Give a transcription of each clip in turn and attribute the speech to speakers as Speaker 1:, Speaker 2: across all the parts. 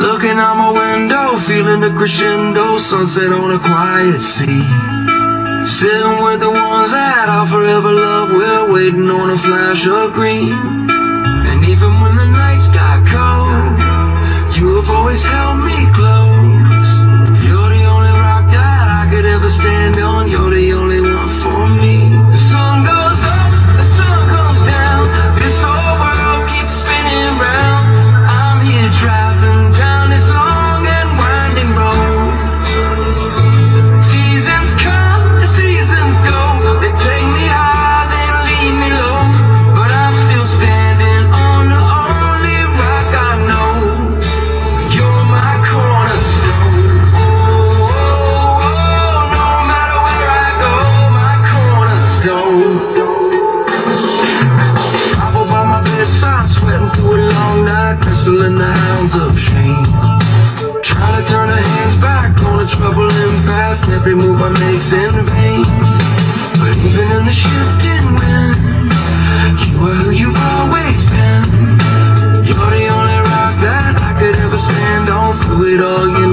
Speaker 1: Looking out my window, feeling the crescendo, sunset on a quiet sea. Sitting with the ones that I'll forever love, we're waiting on a flash of green. And even when the nights got cold, you have always held me close. You're the only rock that I could ever stand on, you're the only one wrestling the hounds of shame. Trying to turn the hands back on a troubling past. Every move I make's in vain. But even in the shifting winds, you are who you've always been. You're the only rock that I could ever stand on. Through it all, you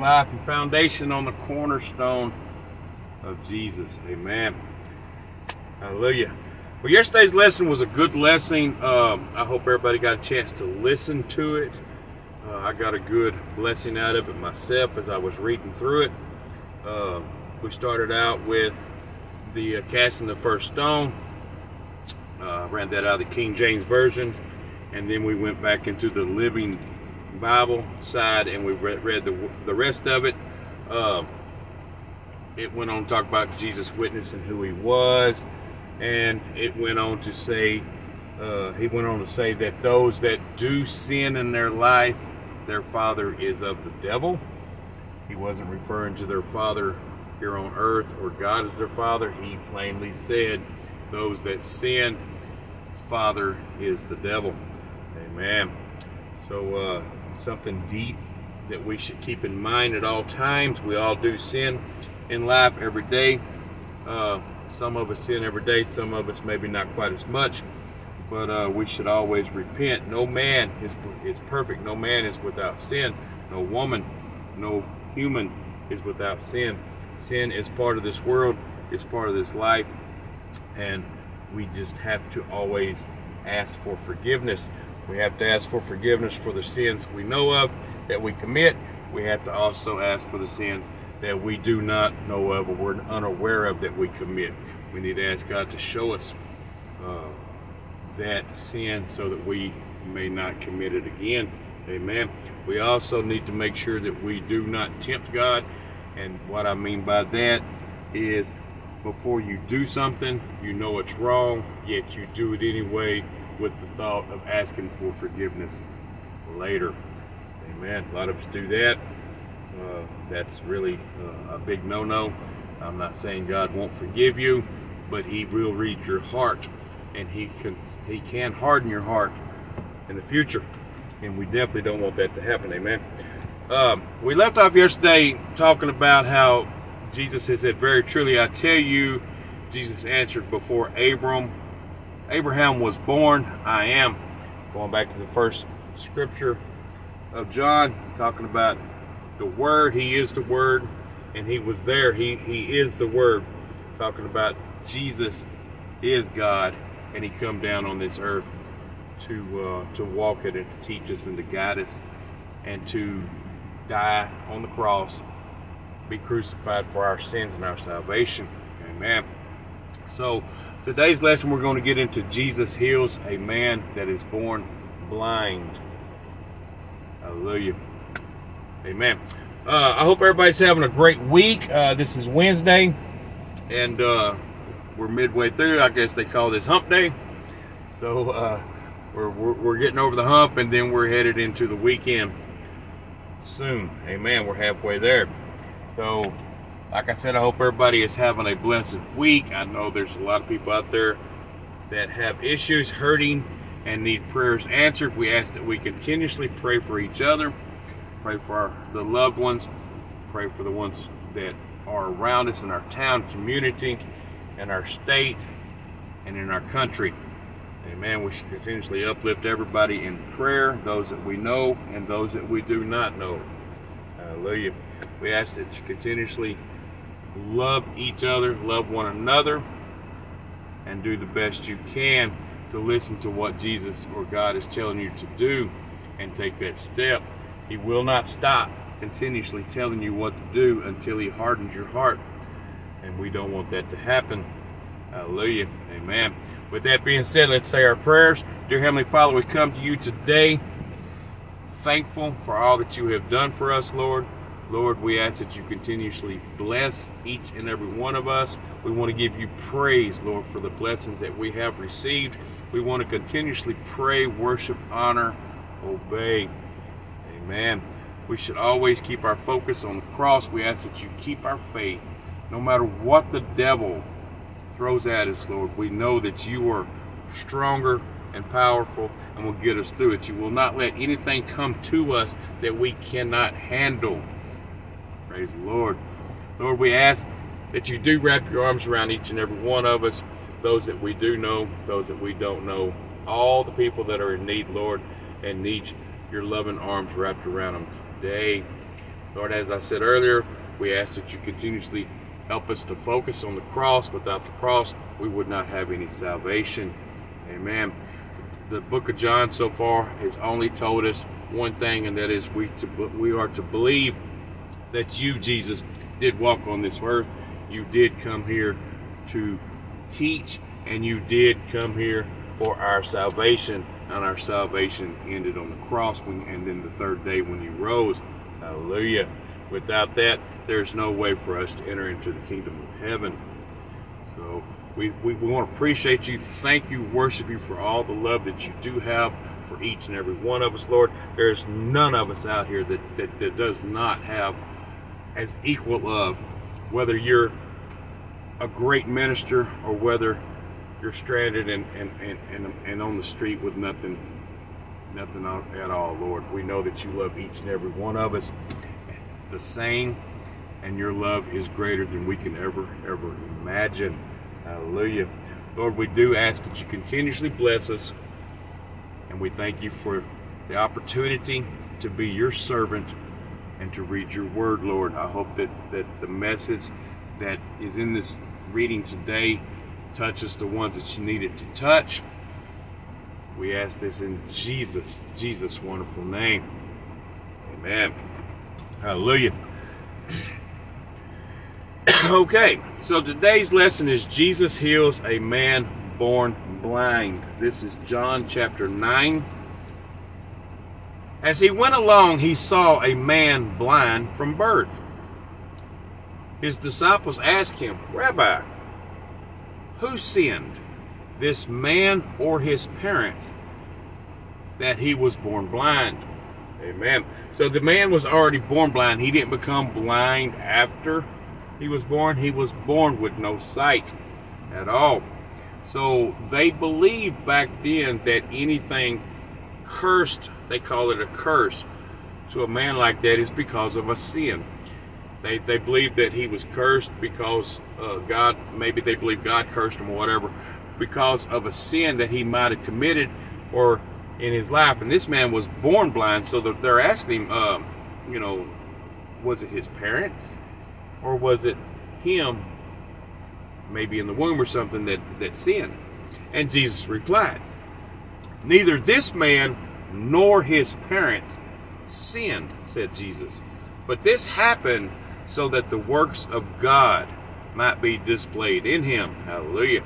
Speaker 2: life and foundation on the cornerstone of Jesus. Amen. Hallelujah. Well, yesterday's lesson was a good lesson. Um, I hope everybody got a chance to listen to it. Uh, I got a good blessing out of it myself as I was reading through it. Uh, we started out with the uh, casting the first stone. Uh, ran that out of the King James Version and then we went back into the Living Bible side and we read, read the, the rest of it. Uh, it went on to talk about Jesus' witness and who he was, and it went on to say, uh, he went on to say that those that do sin in their life, their father is of the devil. He wasn't referring to their father here on earth or God as their father. He plainly said, those that sin, father is the devil. Amen. So, uh, something deep that we should keep in mind at all times. We all do sin in life every day. Uh, some of us sin every day, some of us maybe not quite as much, but uh, we should always repent. No man is, is perfect, no man is without sin, no woman, no human is without sin. Sin is part of this world, it's part of this life, and we just have to always ask for forgiveness. We have to ask for forgiveness for the sins we know of that we commit, we have to also ask for the sins that we do not know of or we're unaware of that we commit. We need to ask God to show us uh, that sin so that we may not commit it again. Amen. We also need to make sure that we do not tempt God. And what I mean by that is before you do something, you know it's wrong, yet you do it anyway with the thought of asking for forgiveness later. Amen. A lot of us do that. Uh, that's really uh, a big no no. I'm not saying God won't forgive you, but He will read your heart and He can, he can harden your heart in the future. And we definitely don't want that to happen. Amen. Um, we left off yesterday talking about how Jesus has said, Very truly, I tell you, Jesus answered before Abram, Abraham was born, I am. Going back to the first scripture of John, talking about the Word, He is the Word, and He was there. He, he is the Word. Talking about Jesus is God, and He come down on this earth to uh, to walk it and to teach us and to guide us and to die on the cross, be crucified for our sins and our salvation. Amen. So today's lesson we're going to get into Jesus heals a man that is born blind. Hallelujah. Amen. Uh, I hope everybody's having a great week. Uh, this is Wednesday, and uh, we're midway through. I guess they call this Hump Day. So uh, we're, we're, we're getting over the hump, and then we're headed into the weekend soon. Amen. We're halfway there. So, like I said, I hope everybody is having a blessed week. I know there's a lot of people out there that have issues, hurting, and need prayers answered. We ask that we continuously pray for each other, pray for our, the loved ones, pray for the ones that are around us in our town, community, in our state, and in our country. Amen. We should continuously uplift everybody in prayer, those that we know and those that we do not know. Hallelujah. We ask that you continuously love each other, love one another, and do the best you can to listen to what Jesus or God is telling you to do and take that step. He will not stop continuously telling you what to do until He hardens your heart. And we don't want that to happen. Hallelujah. Amen. With that being said, let's say our prayers. Dear Heavenly Father, we come to you today thankful for all that you have done for us, Lord. Lord, we ask that you continuously bless each and every one of us. We want to give you praise, Lord, for the blessings that we have received. We want to continuously pray, worship, honor, obey. Amen. We should always keep our focus on the cross. We ask that you keep our faith no matter what the devil throws at us, Lord. We know that you are stronger and powerful and will get us through it. You will not let anything come to us that we cannot handle. Praise the Lord. Lord, we ask that you do wrap your arms around each and every one of us, those that we do know, those that we don't know, all the people that are in need, Lord, and need your loving arms wrapped around them today. Lord, as I said earlier, we ask that you continuously help us to focus on the cross. Without the cross, we would not have any salvation. Amen. The book of John so far has only told us one thing, and that is we to, we are to believe that you, Jesus, did walk on this earth. You did come here to teach, and you did come here for our salvation, and our salvation ended on the cross, when, and then the third day when you rose. Hallelujah. Without that, there's no way for us to enter into the kingdom of heaven. So we, we, we want to appreciate you, thank you, worship you for all the love that you do have for each and every one of us, Lord. There's none of us out here that, that, that does not have as equal love, whether you're a great minister or whether you're stranded and, and, and, and, and on the street with nothing nothing at all, Lord. We know that you love each and every one of us the same, and your love is greater than we can ever, ever imagine. Hallelujah. Lord, we do ask that you continuously bless us, and we thank you for the opportunity to be your servant and to read your word, Lord. I hope that, that the message that is in this reading today touches the ones that you need it to touch. We ask this in Jesus, Jesus' wonderful name. Amen. Hallelujah. okay, so today's lesson is Jesus heals a man born blind. This is John chapter 9. As he went along, he saw a man blind from birth. His disciples asked him, Rabbi, who sinned, this man or his parents, that he was born blind? Amen. So the man was already born blind. He didn't become blind after he was born. He was born with no sight at all. So they believed back then that anything cursed, they call it a curse, to a man like that is because of a sin. They, they believe that he was cursed because uh, God, maybe they believe God cursed him or whatever, because of a sin that he might have committed or in his life. And this man was born blind, so they're asking him, uh, you know, was it his parents or was it him, maybe in the womb or something, that, that sinned? And Jesus replied, Neither this man nor his parents sinned, said Jesus. But this happened so that the works of God might be displayed in him. Hallelujah.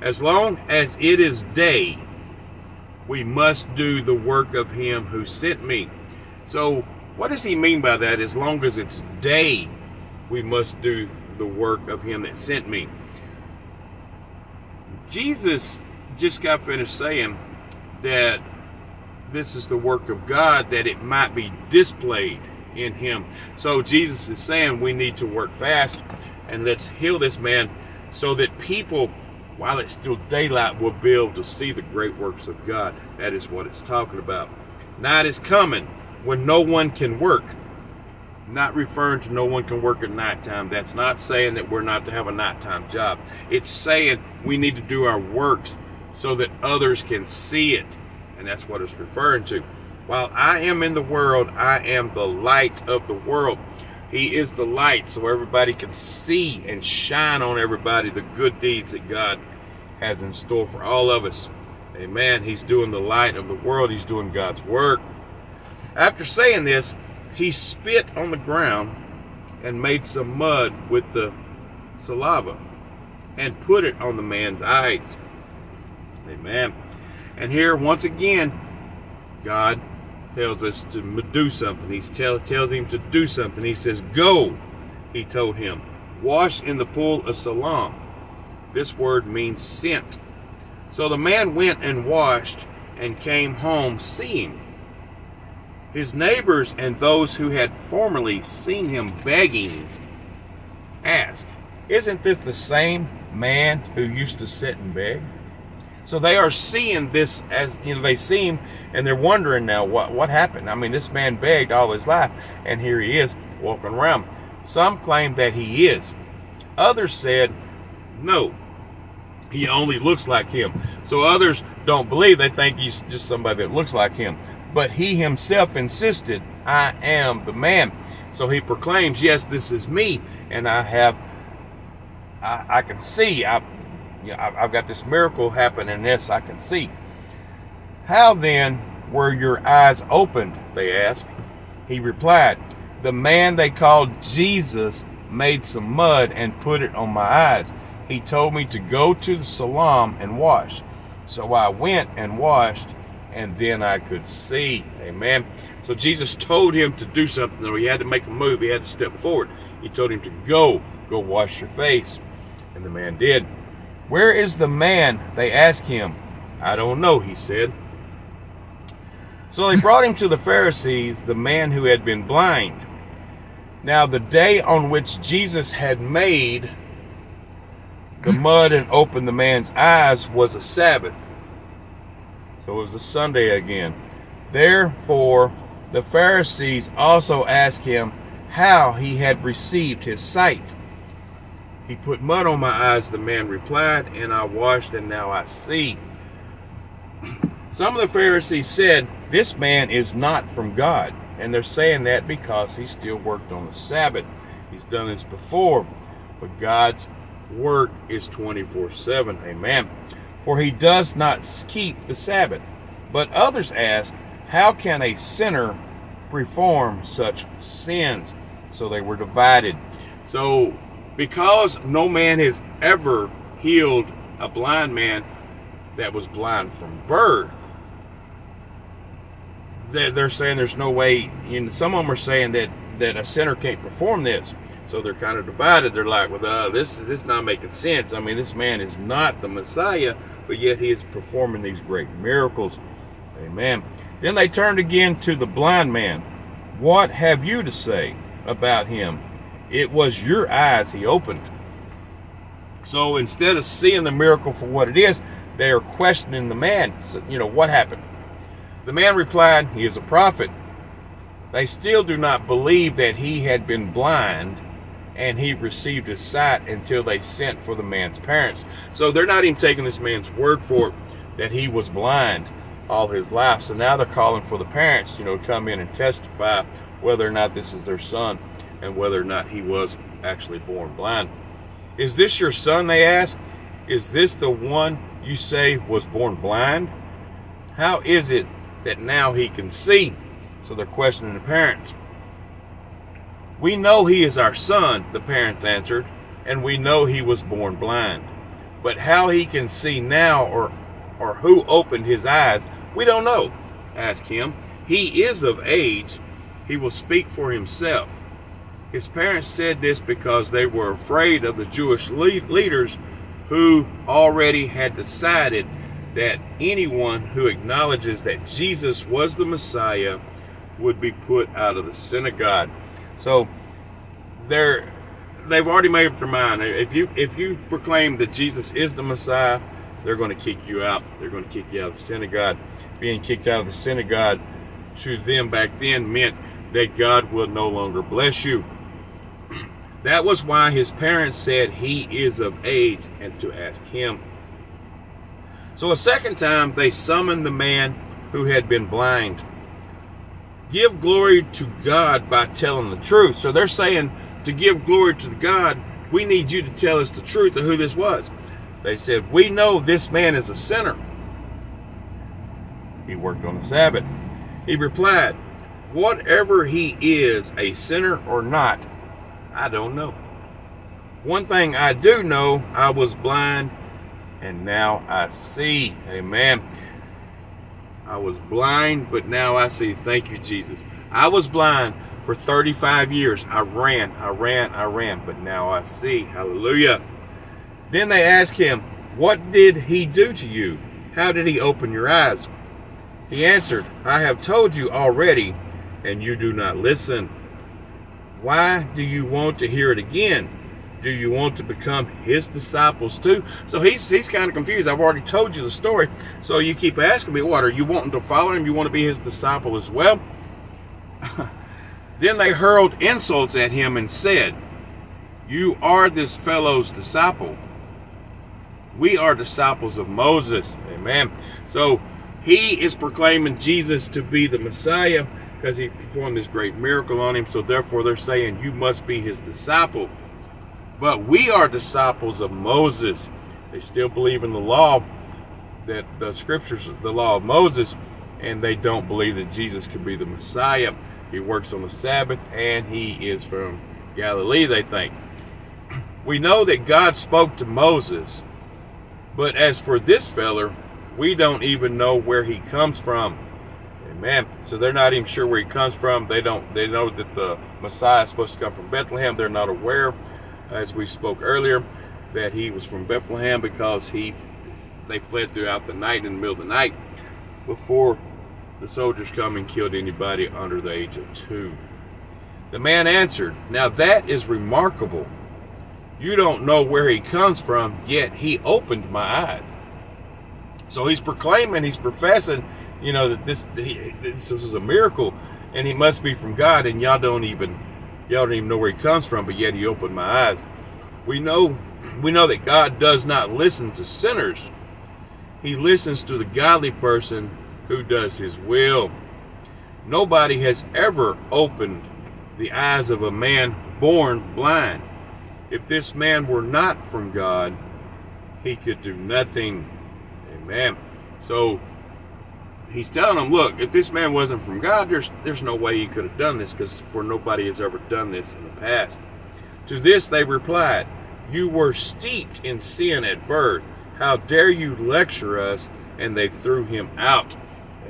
Speaker 2: As long as it is day, we must do the work of him who sent me. So, what does he mean by that? As long as it's day, we must do the work of him that sent me. Jesus just got finished saying that this is the work of God, that it might be displayed in him. So Jesus is saying we need to work fast and let's heal this man so that people, while it's still daylight, will be able to see the great works of God. That is what it's talking about. Night is coming when no one can work. Not referring to no one can work at nighttime. That's not saying that we're not to have a nighttime job. It's saying we need to do our works so that others can see it. And that's what it's referring to. While I am in the world, I am the light of the world. He is the light so everybody can see and shine on everybody the good deeds that God has in store for all of us. Amen. He's doing the light of the world. He's doing God's work. After saying this, he spit on the ground and made some mud with the saliva and put it on the man's eyes. Amen. And here, once again, God tells us to do something. He tell, tells him to do something. He says, Go, he told him, wash in the pool of Siloam. This word means sent. So the man went and washed and came home seeing. His neighbors and those who had formerly seen him begging asked, Isn't this the same man who used to sit and beg? So they are seeing this as you know they see him and they're wondering now what what happened. I mean, this man begged all his life, and here he is walking around. Some claim that he is. Others said, no, he only looks like him. So others don't believe. They think he's just somebody that looks like him. But he himself insisted, I am the man. So he proclaims, yes, this is me, and I have, I, I can see. I, you know, I've got this miracle happening. This I can see. How then were your eyes opened? They asked. He replied, The man they called Jesus made some mud and put it on my eyes. He told me to go to the Siloam and wash. So I went and washed, and then I could see. Amen. So Jesus told him to do something, or he had to make a move. He had to step forward. He told him to go, go wash your face. And the man did. Where is the man? They asked him. I don't know, he said. So they brought him to the Pharisees, the man who had been blind. Now, the day on which Jesus had made the mud and opened the man's eyes was a Sabbath. So it was a Sunday again. Therefore, the Pharisees also asked him how he had received his sight. He put mud on my eyes, the man replied, and I washed, and now I see. Some of the Pharisees said, This man is not from God. And they're saying that because he still worked on the Sabbath. He's done this before. But God's work is 24 7. Amen. For he does not keep the Sabbath. But others ask, How can a sinner perform such sins. So they were divided. So, because no man has ever healed a blind man that was blind from birth, they're saying there's no way. Know, some of them are saying that that a sinner can't perform this. So they're kind of divided. They're like, well, uh, this is this not making sense. I mean, this man is not the Messiah, but yet he is performing these great miracles. Amen. Then they turned again to the blind man. What have you to say about him? It was your eyes he opened. So instead of seeing the miracle for what it is, they are questioning the man. So, you know, what happened? The man replied, He is a prophet. They still do not believe that he had been blind and he received his sight until they sent for the man's parents. So they're not even taking this man's word for it that he was blind all his life. So now they're calling for the parents, you know, to come in and testify whether or not this is their son and whether or not he was actually born blind. Is this your son? They ask. Is this the one you say was born blind? How is it that now he can see? So they're questioning the parents. We know he is our son, the parents answered, and we know he was born blind. But how he can see now or or who opened his eyes, we don't know. Ask him. He is of age. He will speak for himself. His parents said this because they were afraid of the Jewish leaders who already had decided that anyone who acknowledges that Jesus was the Messiah would be put out of the synagogue. So they're they've already made up their mind. If you if you proclaim that Jesus is the Messiah, they're going to kick you out. They're going to kick you out of the synagogue. Being kicked out of the synagogue to them back then meant that God will no longer bless you. That was why his parents said he is of age and to ask him. So a second time they summoned the man who had been blind give glory to God by telling the truth. So they're saying to give glory to God, we need you to tell us the truth of who this was. They said, We know this man is a sinner. He worked on the Sabbath. He replied, Whatever he is, a sinner or not, I don't know. One thing I do know, I was blind and now I see. Amen. I was blind, but now I see. Thank you, Jesus. I was blind for 35 years. I ran, I ran, I ran, but now I see. Hallelujah. Then they asked him, What did he do to you? How did he open your eyes? He answered, I have told you already, and you do not listen. Why do you want to hear it again? do you want to become his disciples too? So he's he's kind of confused. I've already told you the story. So you keep asking me, what are you wanting to follow him? You want to be his disciple as well? then they hurled insults at him and said, You are this fellow's disciple. We are disciples of Moses. Amen. So he is proclaiming Jesus to be the Messiah because he performed this great miracle on him. So therefore they're saying you must be his disciple. But we are disciples of Moses. They still believe in the law, that the scriptures, the law of Moses, and they don't believe that Jesus could be the Messiah. He works on the Sabbath and he is from Galilee, they think. We know that God spoke to Moses, but as for this feller, we don't even know where he comes from. Amen. So they're not even sure where he comes from. They don't they know that the Messiah is supposed to come from Bethlehem. They're not aware as we spoke earlier, that he was from Bethlehem because he they fled throughout the night in the middle of the night before the soldiers come and killed anybody under the age of two. The man answered, Now that is remarkable. You don't know where he comes from, yet he opened my eyes. So he's proclaiming, he's professing, you know, that this, this was a miracle and he must be from God, and y'all don't even Y'all don't even know where he comes from, but yet he opened my eyes. We know we know that God does not listen to sinners. He listens to the godly person who does his will. Nobody has ever opened the eyes of a man born blind. If this man were not from God, he could do nothing. Amen. So he's telling them, look, if this man wasn't from God, there's there's no way he could have done this because for nobody has ever done this in the past. To this they replied, You were steeped in sin at birth. How dare you lecture us? And they threw him out.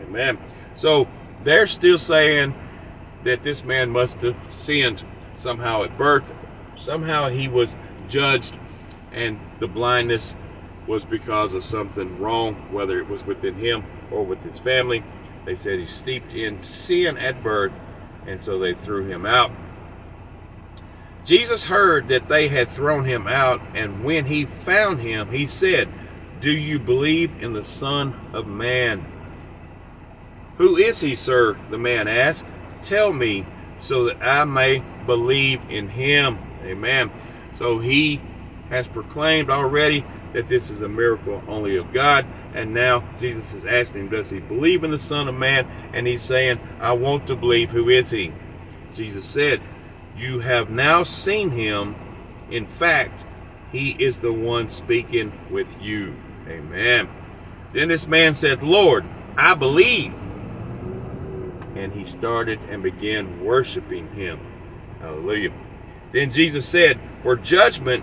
Speaker 2: Amen. So they're still saying that this man must have sinned somehow at birth. Somehow he was judged, and the blindness was because of something wrong, whether it was within him or with his family. They said he's steeped in sin at birth, and so they threw him out. Jesus heard that they had thrown him out, and when he found him, he said, Do you believe in the Son of Man? Who is he, sir? The man asked. Tell me so that I may believe in him. Amen. So he has proclaimed already that this is a miracle only of God. And now Jesus is asking him, Does he believe in the Son of Man? And he's saying, I want to believe. Who is he? Jesus said, You have now seen him. In fact, he is the one speaking with you. Amen. Then this man said, Lord, I believe. And he started and began worshiping him. Hallelujah. Then Jesus said, For judgment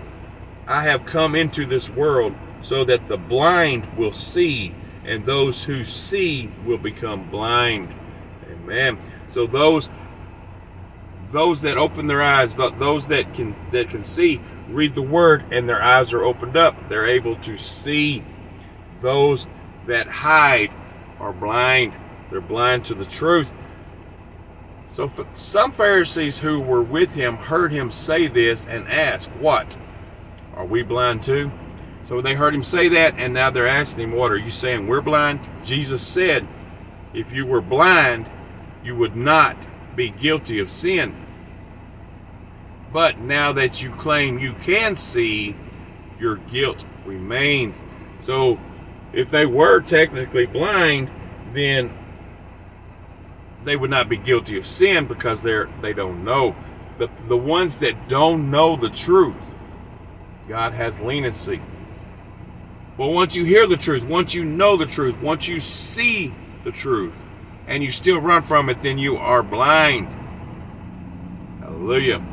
Speaker 2: I have come into this world so that the blind will see and those who see will become blind. Amen. So those those that open their eyes, those that can that can see, read the word and their eyes are opened up. They're able to see. Those that hide are blind. They're blind to the truth. So some Pharisees who were with him heard him say this and asked, What? Are we blind too? So they heard him say that, and now they're asking him, What are you saying? We're blind? Jesus said, If you were blind, you would not be guilty of sin. But now that you claim you can see, your guilt remains. So if they were technically blind, then they would not be guilty of sin because they're they don't know. The the ones that don't know the truth, God has leniency. But once you hear the truth, once you know the truth, once you see the truth, and you still run from it, then you are blind. Hallelujah.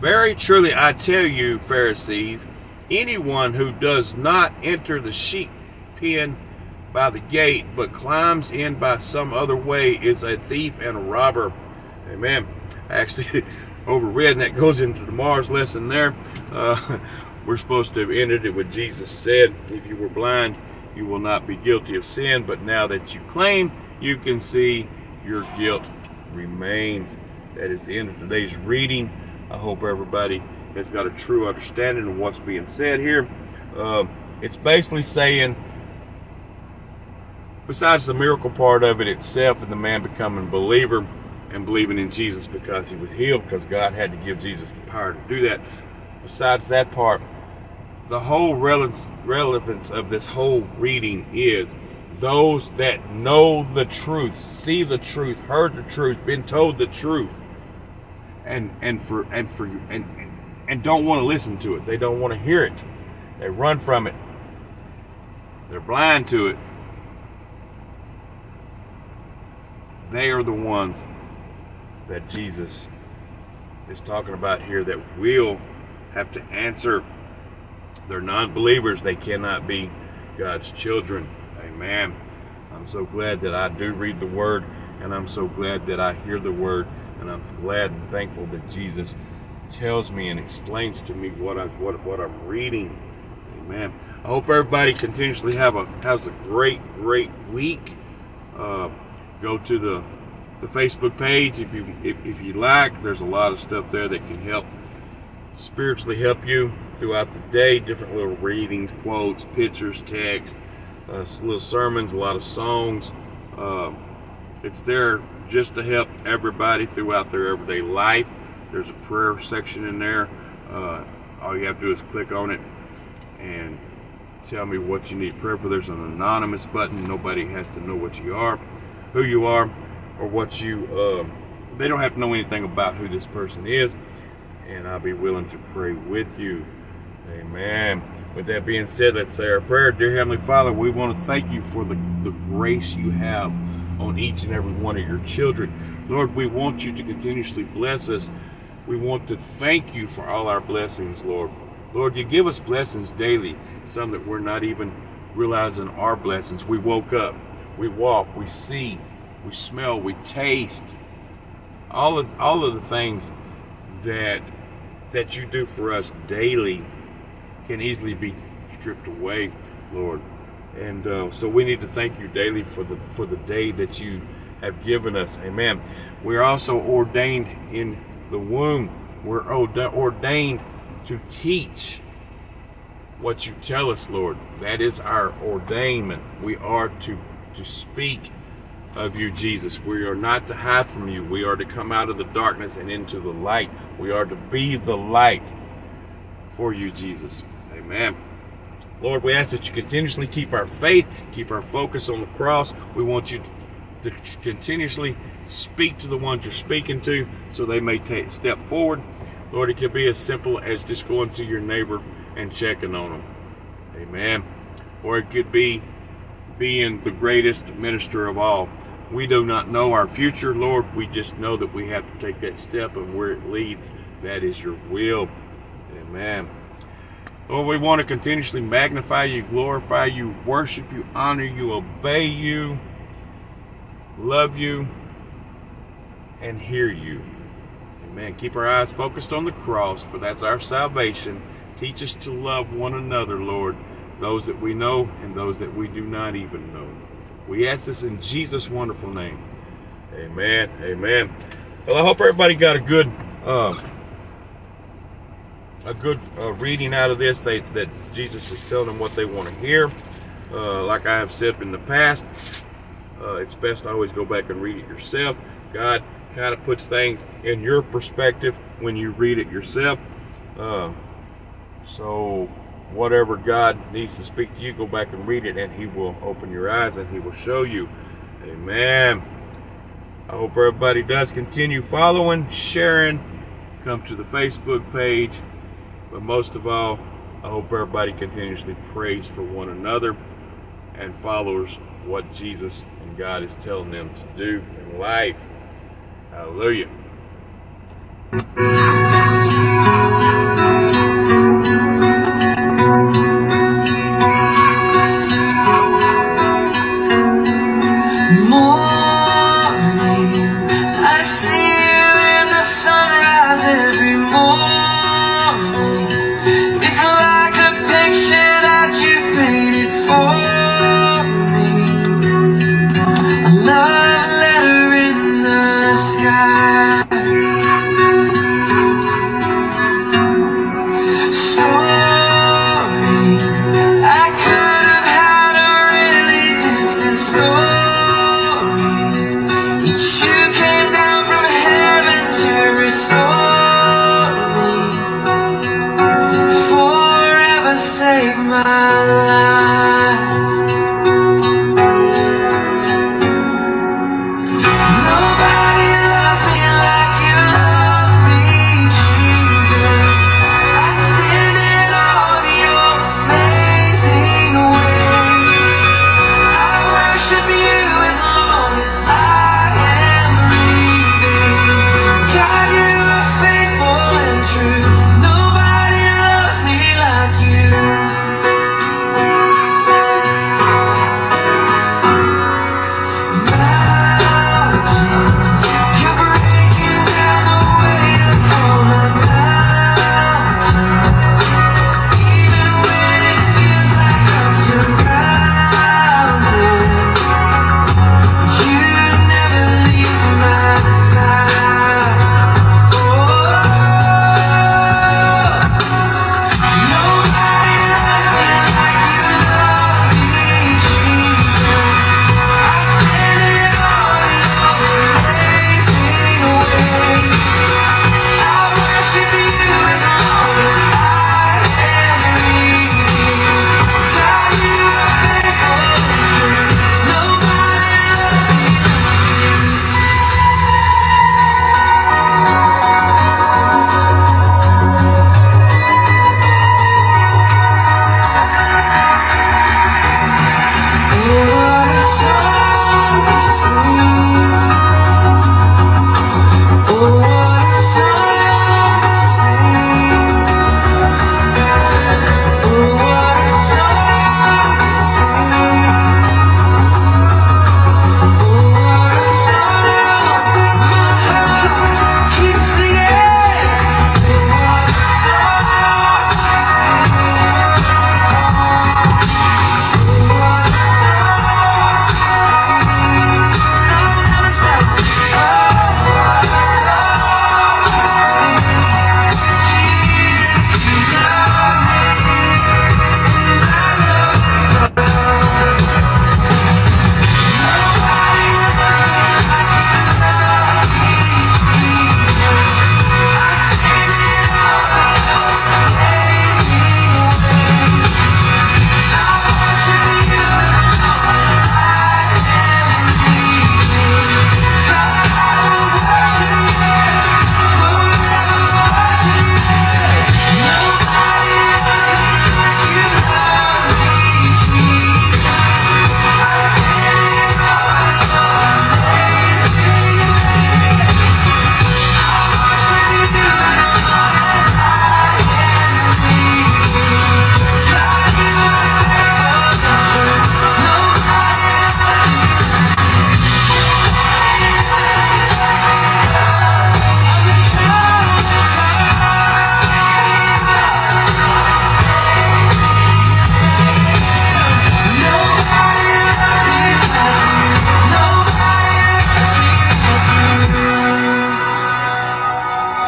Speaker 2: Very truly I tell you, Pharisees, anyone who does not enter the sheep pen by the gate, but climbs in by some other way is a thief and a robber. Amen. I actually overread, and that goes into tomorrow's lesson there. Uh, we're supposed to have ended it with Jesus said, If you were blind, you will not be guilty of sin, but now that you claim you can see, your guilt remains. That is the end of today's reading. I hope everybody has got a true understanding of what's being said here. Uh, it's basically saying besides the miracle part of it itself and the man becoming believer and believing in Jesus because he was healed, because God had to give Jesus the power to do that. Besides that part, the whole relevance of this whole reading is those that know the truth, see the truth, heard the truth, been told the truth, and and for and for and and don't want to listen to it. They don't want to hear it. They run from it. They're blind to it. they are the ones that Jesus is talking about here that will have to answer. They're non believers, they cannot be God's children. Amen. I'm so glad that I do read the Word, and I'm so glad that I hear the Word, and I'm glad and thankful that Jesus tells me and explains to me what I what what I'm reading. Amen. I hope everybody continuously have a has a great great week. Uh, go to the the Facebook page if you if, if you like. There's a lot of stuff there that can help spiritually help you throughout the day. Different little readings, quotes, pictures, text, uh, little sermons, a lot of songs. Uh, it's there just to help everybody throughout their everyday life. There's a prayer section in there. Uh, all you have to do is click on it and tell me what you need prayer for. There's an anonymous button. Nobody has to know what you are who you are or what you, uh, they don't have to know anything about who this person is. And I'll be willing to pray with you. Amen. With that being said, let's say our prayer. Dear Heavenly Father, we want to thank you for the, the grace you have on each and every one of your children. Lord, we want you to continuously bless us. We want to thank you for all our blessings, Lord. Lord, you give us blessings daily, some that we're not even realizing are blessings. We woke up, we walk, we see, we smell, we taste. All of all of the things that that you do for us daily can easily be stripped away, Lord. And uh, so we need to thank you daily for the for the day that you have given us. Amen. We're also ordained in the womb. We're ordained to teach what you tell us, Lord. That is our ordainment. We are to to speak of you, Jesus. We are not to hide from you. We are to come out of the darkness and into the light. We are to be the light for you, Jesus. Amen. Lord, we ask that you continuously keep our faith, keep our focus on the cross. We want you to continuously speak to the ones you're speaking to so they may take step forward. Lord, it could be as simple as just going to your neighbor and checking on them. Amen. Or it could be being the greatest minister of all. We do not know our future, Lord. We just know that we have to take that step and where it leads, that is your will. Amen. Lord, we want to continuously magnify you, glorify you, worship you, honor you, obey you, love you, and hear you. Amen. Keep our eyes focused on the cross, for that's our salvation. Teach us to love one another, Lord, those that we know and those that we do not even know. We ask this in Jesus' wonderful name. Amen. Amen. Well, I hope everybody got a good uh, a good uh, reading out of this. That Jesus is telling them what they want to hear. Uh, like I have said in the past, uh, it's best to always go back and read it yourself. God kind of puts things in your perspective when you read it yourself. Uh, so whatever God needs to speak to you, go back and read it, and He will open your eyes and He will show you. Amen. I hope everybody does continue following, sharing. Come to the Facebook page. But most of all, I hope everybody continuously prays for one another and follows what Jesus and God is telling them to do in life. Hallelujah.